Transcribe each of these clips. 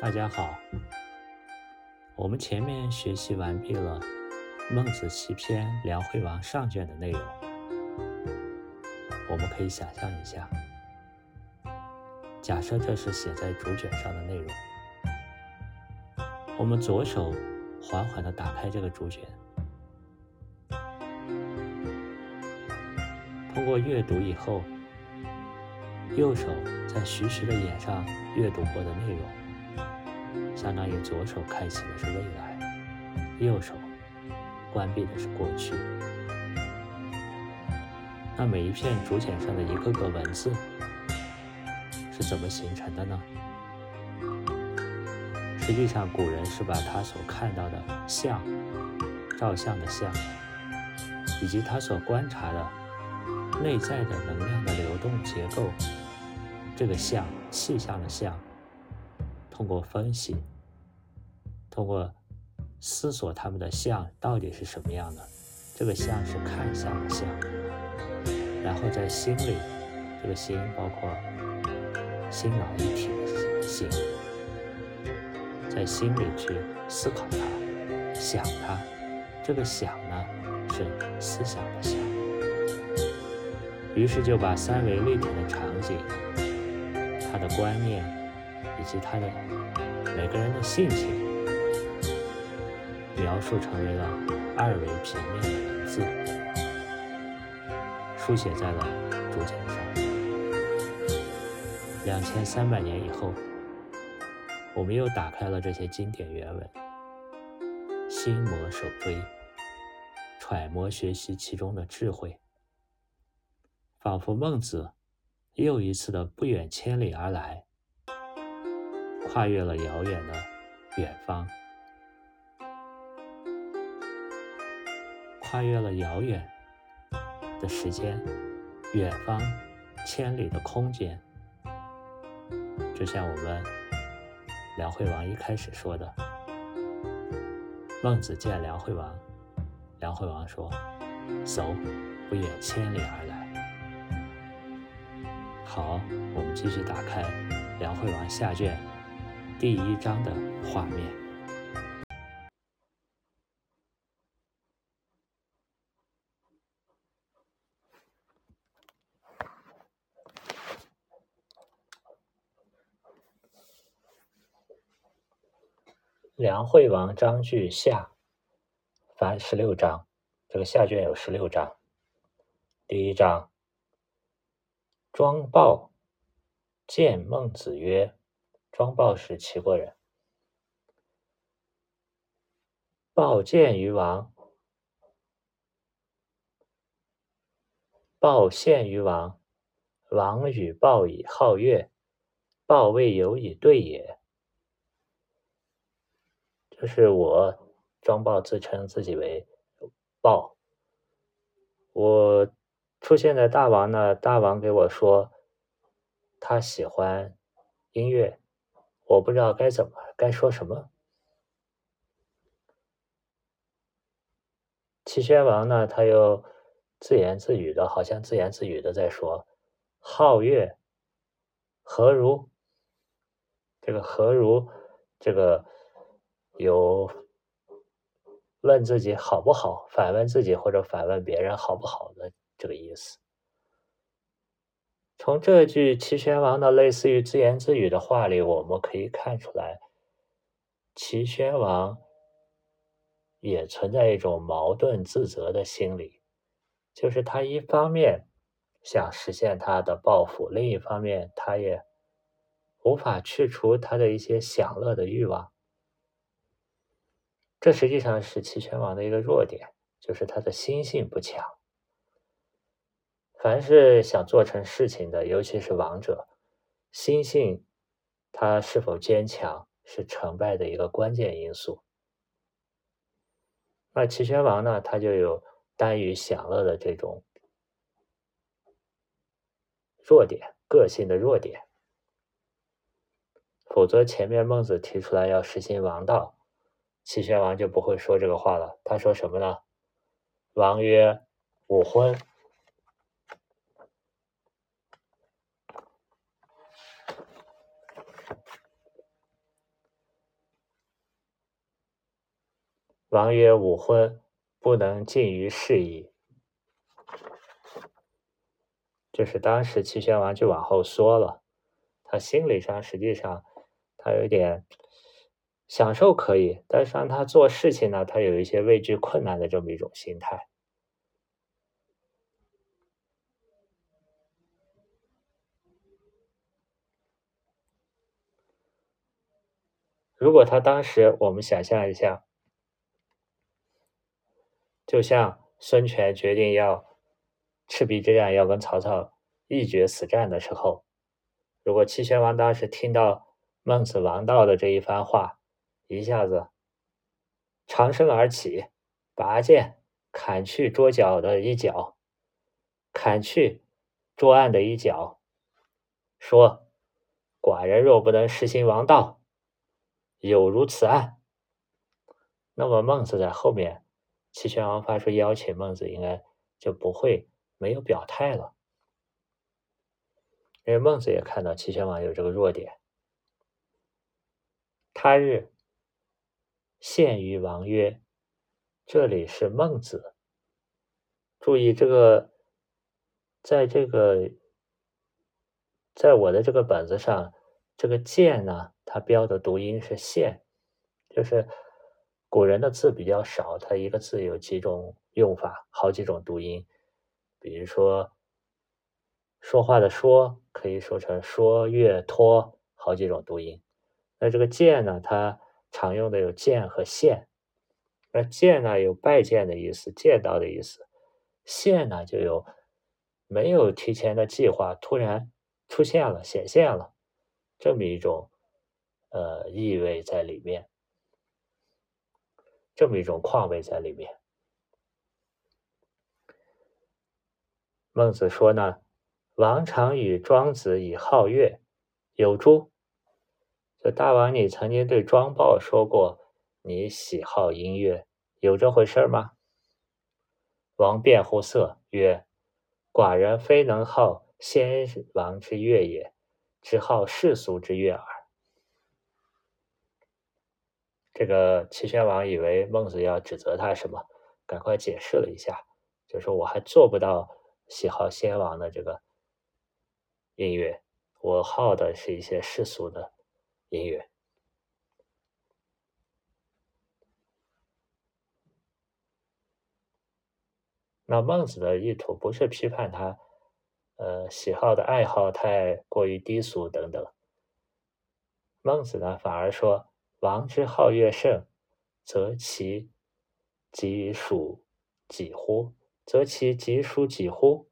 大家好，我们前面学习完毕了《孟子齐篇·梁惠王上卷》的内容。我们可以想象一下，假设这是写在竹卷上的内容，我们左手缓缓地打开这个竹卷，通过阅读以后，右手在徐徐地演上阅读过的内容。相当于左手开启的是未来，右手关闭的是过去。那每一片竹简上的一个个文字是怎么形成的呢？实际上，古人是把他所看到的像、照相的像，以及他所观察的内在的能量的流动结构，这个像气象的相。通过分析，通过思索他们的相到底是什么样的，这个相是看相的相，然后在心里，这个心包括心脑一体的心，在心里去思考它，想它，这个想呢是思想的想，于是就把三维立体的场景，它的观念。以及他的每个人的性情，描述成为了二维平面的文字，书写在了竹简上。两千三百年以后，我们又打开了这些经典原文，心魔手追，揣摩学习其中的智慧，仿佛孟子又一次的不远千里而来。跨越了遥远的远方，跨越了遥远的时间，远方千里的空间。就像我们梁惠王一开始说的：“孟子见梁惠王，梁惠王说：‘走，不远千里而来。’”好，我们继续打开梁惠王下卷。第一章的画面，梁惠王章句下，凡十六章，这个下卷有十六章。第一章，庄豹见孟子曰。庄豹是齐国人。豹见于王，豹献于王，王与豹以好乐，豹未有以对也。就是我庄豹自称自己为豹。我出现在大王那，大王给我说，他喜欢音乐。我不知道该怎么该说什么。齐宣王呢，他又自言自语的，好像自言自语的在说：“皓月何如？”这个“何如”这个有问自己好不好，反问自己或者反问别人好不好的这个意思。从这句齐宣王的类似于自言自语的话里，我们可以看出来，齐宣王也存在一种矛盾自责的心理，就是他一方面想实现他的抱负，另一方面他也无法去除他的一些享乐的欲望。这实际上是齐宣王的一个弱点，就是他的心性不强。凡是想做成事情的，尤其是王者，心性他是否坚强，是成败的一个关键因素。那齐宣王呢，他就有耽于享乐的这种弱点，个性的弱点。否则，前面孟子提出来要实行王道，齐宣王就不会说这个话了，他说什么呢？王曰，武昏。王曰，武昏，不能近于事矣。这是当时齐宣王就往后缩了，他心理上实际上他有点。享受可以，但是让他做事情呢，他有一些畏惧困难的这么一种心态。如果他当时，我们想象一下，就像孙权决定要赤壁之战要跟曹操一决死战的时候，如果齐宣王当时听到孟子王道的这一番话，一下子长身而起，拔剑砍去桌角的一角，砍去桌案的一角，说：“寡人若不能实行王道。”有如此案，那么孟子在后面，齐宣王发出邀请，孟子应该就不会没有表态了，因为孟子也看到齐宣王有这个弱点。他日献于王曰：“这里是孟子。”注意这个，在这个，在我的这个本子上，这个“见”呢？它标的读音是“现”，就是古人的字比较少，它一个字有几种用法，好几种读音。比如说，说话的“说”可以说成“说月托”，好几种读音。那这个“见”呢，它常用的有“见”和“现”。那“见”呢，有拜见的意思，见到的意思；“现”呢，就有没有提前的计划，突然出现了、显现了这么一种。呃，意味在里面，这么一种况味在里面。孟子说呢：“王常与庄子以好乐，有诸？”就大王，你曾经对庄豹说过你喜好音乐，有这回事吗？王辩乎色曰：“寡人非能好先王之乐也，只好世俗之乐耳。”这个齐宣王以为孟子要指责他什么，赶快解释了一下，就说我还做不到喜好先王的这个音乐，我好的是一些世俗的音乐。那孟子的意图不是批判他，呃，喜好的爱好太过于低俗等等。孟子呢，反而说。王之好乐甚，则其己属几乎？则其己属几乎？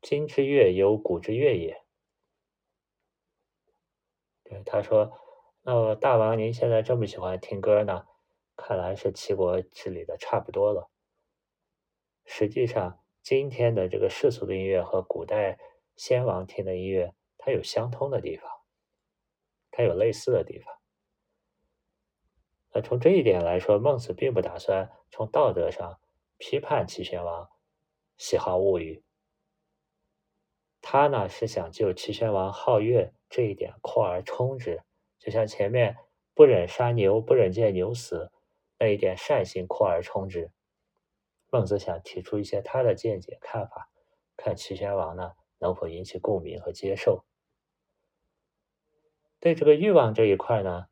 今之乐有古之乐也。对他说：“那么大王您现在这么喜欢听歌呢？看来是齐国治理的差不多了。实际上，今天的这个世俗的音乐和古代。”先王听的音乐，它有相通的地方，它有类似的地方。那从这一点来说，孟子并不打算从道德上批判齐宣王喜好物欲，他呢是想就齐宣王好乐这一点扩而充之，就像前面不忍杀牛、不忍见牛死那一点善心扩而充之。孟子想提出一些他的见解看法，看齐宣王呢。能否引起共鸣和接受？对这个欲望这一块呢？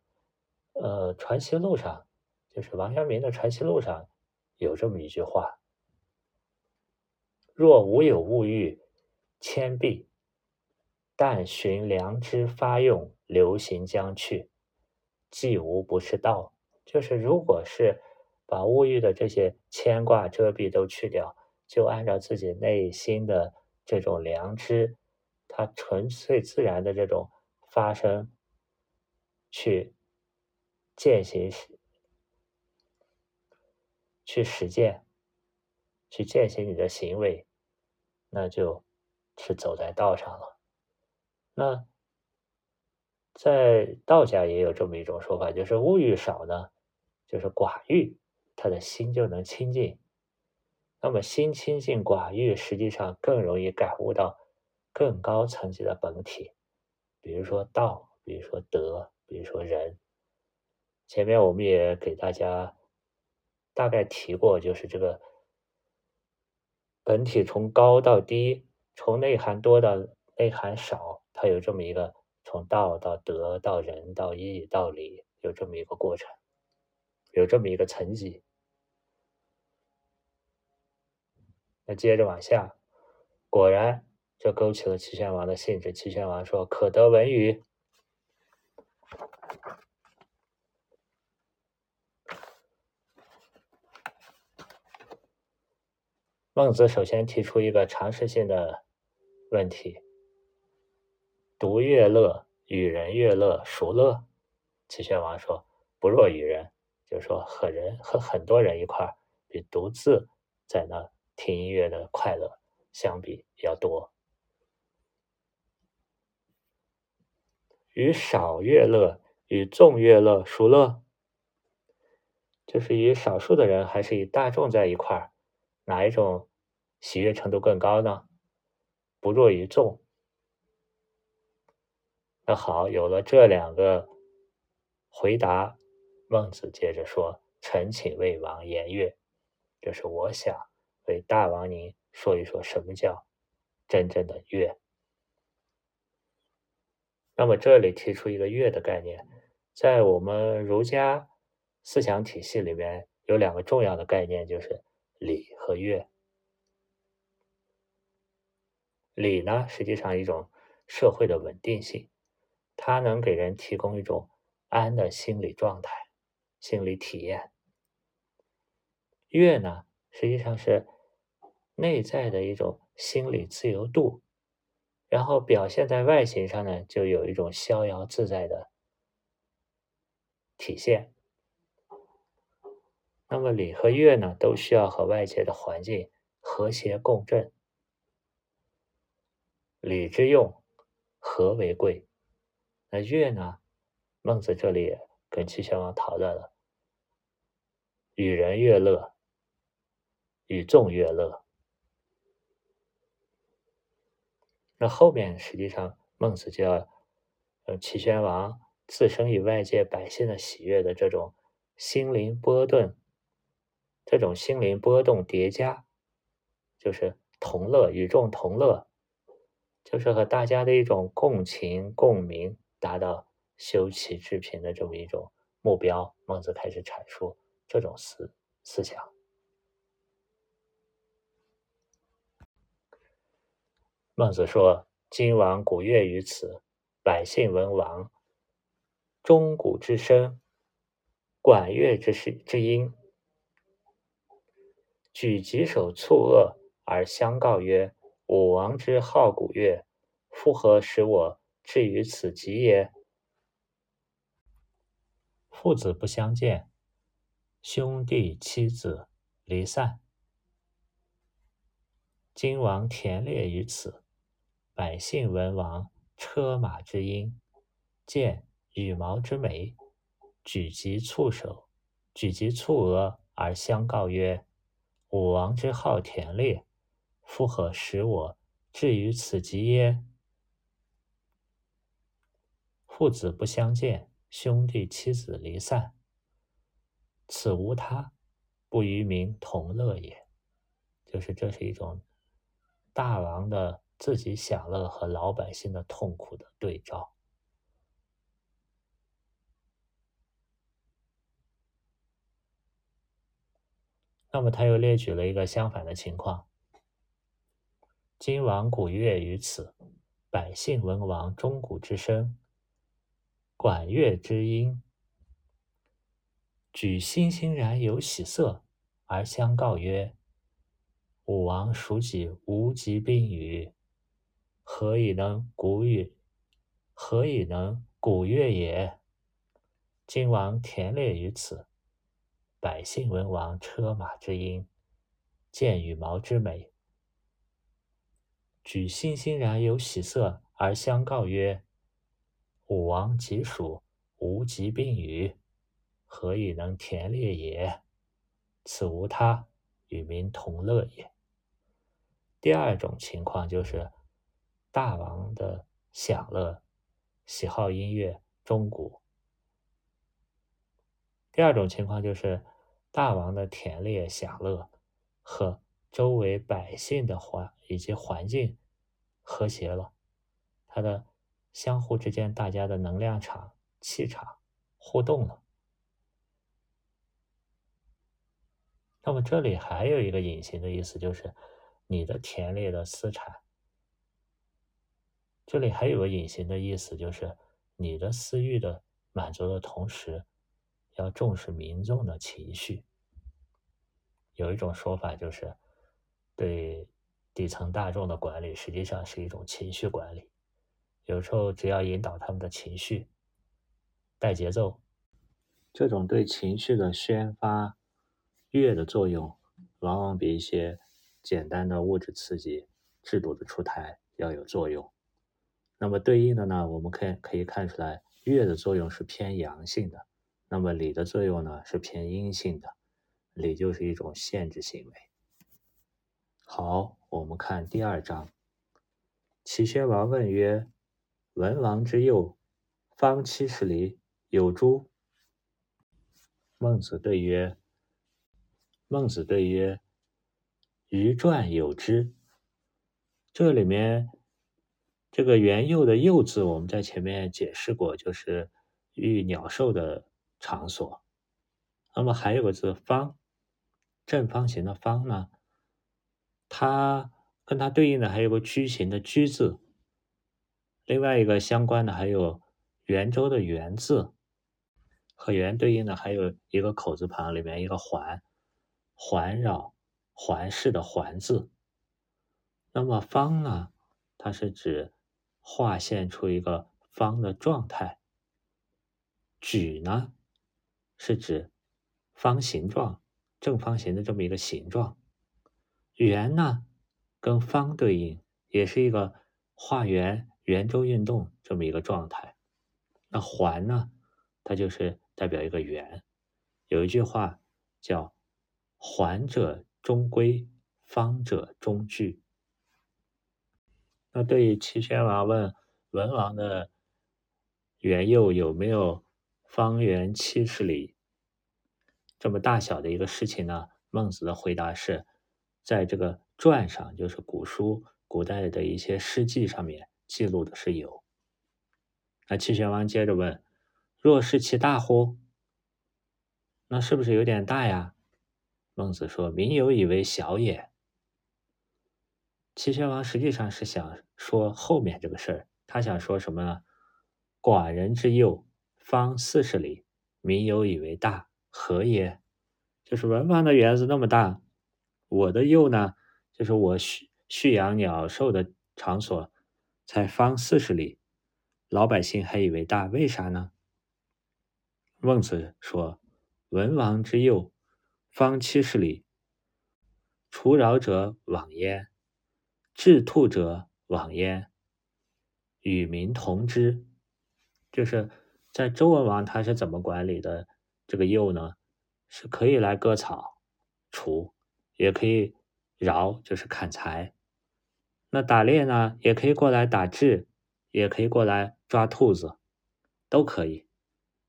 呃，《传习录》上，就是王阳明的《传习录》上有这么一句话：“若无有物欲，千弊；但寻良知发用，流行将去，既无不是道。”就是如果是把物欲的这些牵挂遮蔽都去掉，就按照自己内心的。这种良知，它纯粹自然的这种发生，去践行、去实践、去践行你的行为，那就是走在道上了。那在道家也有这么一种说法，就是物欲少呢，就是寡欲，他的心就能清净。那么心清净寡欲，实际上更容易感悟到更高层级的本体，比如说道，比如说德，比如说仁。前面我们也给大家大概提过，就是这个本体从高到低，从内涵多到内涵少，它有这么一个从道到德到仁到义到礼，有这么一个过程，有这么一个层级。那接着往下，果然就勾起了齐宣王的兴致。齐宣王说：“可得闻语。”孟子首先提出一个常识性的问题：“独乐乐，与人乐乐，孰乐？”齐宣王说：“不若与人，就是说和人和很多人一块儿，比独自在那。”听音乐的快乐相比要多，与少乐乐与众乐乐孰乐？就是与少数的人还是与大众在一块儿，哪一种喜悦程度更高呢？不弱于众。那好，有了这两个回答，孟子接着说：“臣请魏王言乐。”这是我想。为大王您说一说什么叫真正的乐？那么这里提出一个乐的概念，在我们儒家思想体系里面有两个重要的概念，就是礼和乐。礼呢，实际上一种社会的稳定性，它能给人提供一种安的心理状态、心理体验。乐呢，实际上是。内在的一种心理自由度，然后表现在外形上呢，就有一种逍遥自在的体现。那么礼和乐呢，都需要和外界的环境和谐共振。礼之用，和为贵。那乐呢？孟子这里跟齐宣王讨论了：与人乐乐，与众乐乐。那后面实际上，孟子就要，呃，齐宣王自身与外界百姓的喜悦的这种心灵波动，这种心灵波动叠加，就是同乐，与众同乐，就是和大家的一种共情共鸣，达到修齐治平的这么一种目标。孟子开始阐述这种思思想。孟子说：“今王古乐于此，百姓闻王钟鼓之声，管乐之事之音，举棘手蹙额而相告曰：‘武王之好鼓乐，夫何使我至于此极也？’父子不相见，兄弟妻子离散。今王田猎于此。”百姓闻王车马之音，见羽毛之美，举棘促手，举棘促额而相告曰：“武王之好田猎，夫何使我至于此极耶？”父子不相见，兄弟妻子离散，此无他，不与民同乐也。就是这是一种大王的。自己享乐和老百姓的痛苦的对照。那么他又列举了一个相反的情况：今王鼓乐于此，百姓闻王钟鼓之声，管乐之音，举欣欣然有喜色，而相告曰：“武王孰己无疾病与？”何以能鼓乐？何以能鼓乐也？今王田猎于此，百姓闻王车马之音，见羽毛之美，举欣欣然有喜色，而相告曰：“武王即属无疾病与？何以能田猎也？此无他，与民同乐也。”第二种情况就是。大王的享乐喜好音乐，钟鼓。第二种情况就是大王的田猎享乐和周围百姓的环以及环境和谐了，他的相互之间大家的能量场、气场互动了。那么这里还有一个隐形的意思，就是你的田猎的私产。这里还有个隐形的意思，就是你的私欲的满足的同时，要重视民众的情绪。有一种说法就是，对底层大众的管理实际上是一种情绪管理。有时候只要引导他们的情绪，带节奏，这种对情绪的宣发。乐的作用往往比一些简单的物质刺激、制度的出台要有作用。那么对应的呢，我们可以可以看出来，乐的作用是偏阳性的，那么礼的作用呢是偏阴性的。礼就是一种限制行为。好，我们看第二章。齐宣王问曰：“文王之幼，方七十里，有诸？”孟子对曰。孟子对曰：“鱼传有之。”这里面这个元佑的“佑”字，我们在前面解释过，就是育鸟兽的场所。那么还有个字“方”，正方形的“方”呢？它跟它对应的还有个矩形的“矩”字。另外一个相关的还有圆周的“圆”字，和圆对应的还有一个口字旁里面一个“环”。环绕、环视的“环”字，那么方呢？它是指画现出一个方的状态。矩呢，是指方形状、正方形的这么一个形状。圆呢，跟方对应，也是一个画圆、圆周运动这么一个状态。那环呢，它就是代表一个圆。有一句话叫。环者中规，方者中矩。那对于齐宣王问文王的圆佑有没有方圆七十里这么大小的一个事情呢？孟子的回答是，在这个传上，就是古书、古代的一些诗记上面记录的是有。那齐宣王接着问：若是其大乎？那是不是有点大呀？孟子说：“民有以为小也。”齐宣王实际上是想说后面这个事儿，他想说什么呢？寡人之幼，方四十里，民有以为大，何也？就是文王的园子那么大，我的幼呢，就是我蓄蓄养鸟兽的场所，才方四十里，老百姓还以为大，为啥呢？孟子说：“文王之幼。”方七十里，除扰者往焉，治兔者往焉，与民同之。就是在周文王他是怎么管理的这个幼呢？是可以来割草除，也可以饶，就是砍柴。那打猎呢，也可以过来打雉，也可以过来抓兔子，都可以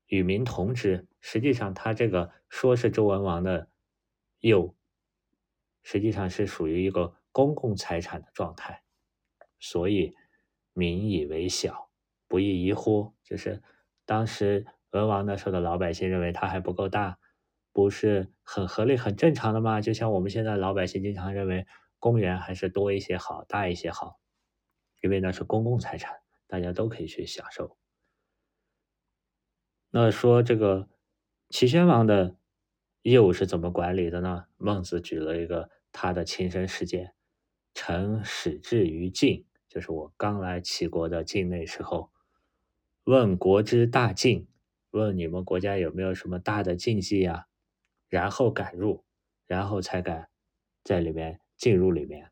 与民同之。实际上，他这个说是周文王的。又实际上是属于一个公共财产的状态，所以民以为小，不亦宜乎？就是当时文王那时候的老百姓认为它还不够大，不是很合理、很正常的吗？就像我们现在老百姓经常认为公园还是多一些好、大一些好，因为那是公共财产，大家都可以去享受。那说这个齐宣王的。业务是怎么管理的呢？孟子举了一个他的亲身事件：臣始至于晋，就是我刚来齐国的境内时候，问国之大禁，问你们国家有没有什么大的禁忌呀？然后敢入，然后才敢在里面进入里面。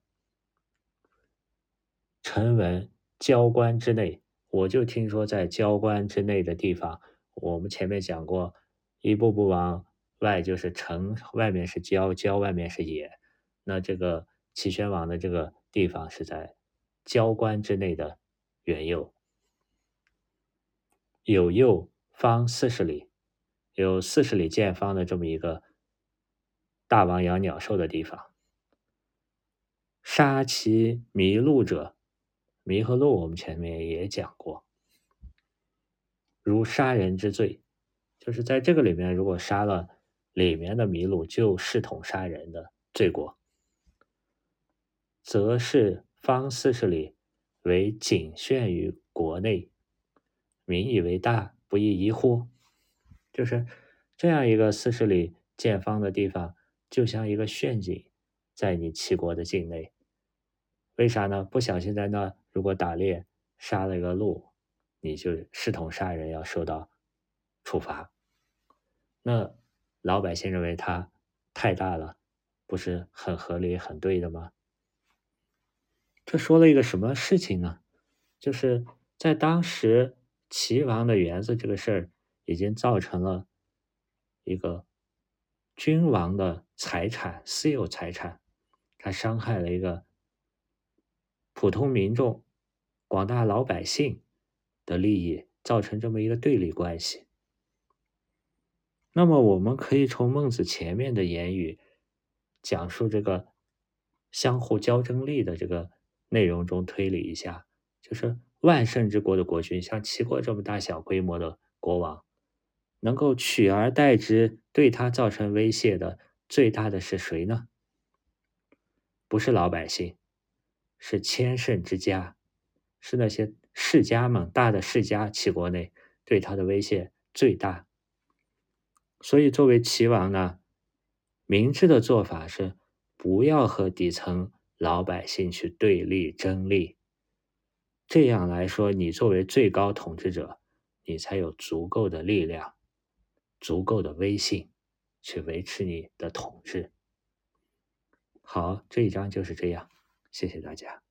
臣闻交关之内，我就听说在交关之内的地方，我们前面讲过，一步步往。外就是城，外面是郊，郊外面是野。那这个齐宣王的这个地方是在郊关之内的原右。有右方四十里，有四十里见方的这么一个大王养鸟兽的地方。杀其麋鹿者，麋和鹿我们前面也讲过，如杀人之罪，就是在这个里面，如果杀了里面的麋鹿，就视同杀人的罪过，则是方四十里为仅限于国内，民以为大，不亦宜乎？就是这样一个四十里见方的地方，就像一个陷阱，在你齐国的境内。为啥呢？不小心在那如果打猎杀了一个鹿，你就视同杀人，要受到处罚。那老百姓认为他太大了，不是很合理、很对的吗？这说了一个什么事情呢？就是在当时齐王的园子这个事儿，已经造成了一个君王的财产、私有财产，他伤害了一个。普通民众、广大老百姓的利益造成这么一个对立关系，那么我们可以从孟子前面的言语讲述这个相互交争利的这个内容中推理一下，就是万圣之国的国君，像齐国这么大小规模的国王，能够取而代之，对他造成威胁的最大的是谁呢？不是老百姓。是千乘之家，是那些世家们大的世家，齐国内对他的威胁最大。所以，作为齐王呢，明智的做法是不要和底层老百姓去对立争利。这样来说，你作为最高统治者，你才有足够的力量、足够的威信去维持你的统治。好，这一章就是这样。谢谢大家。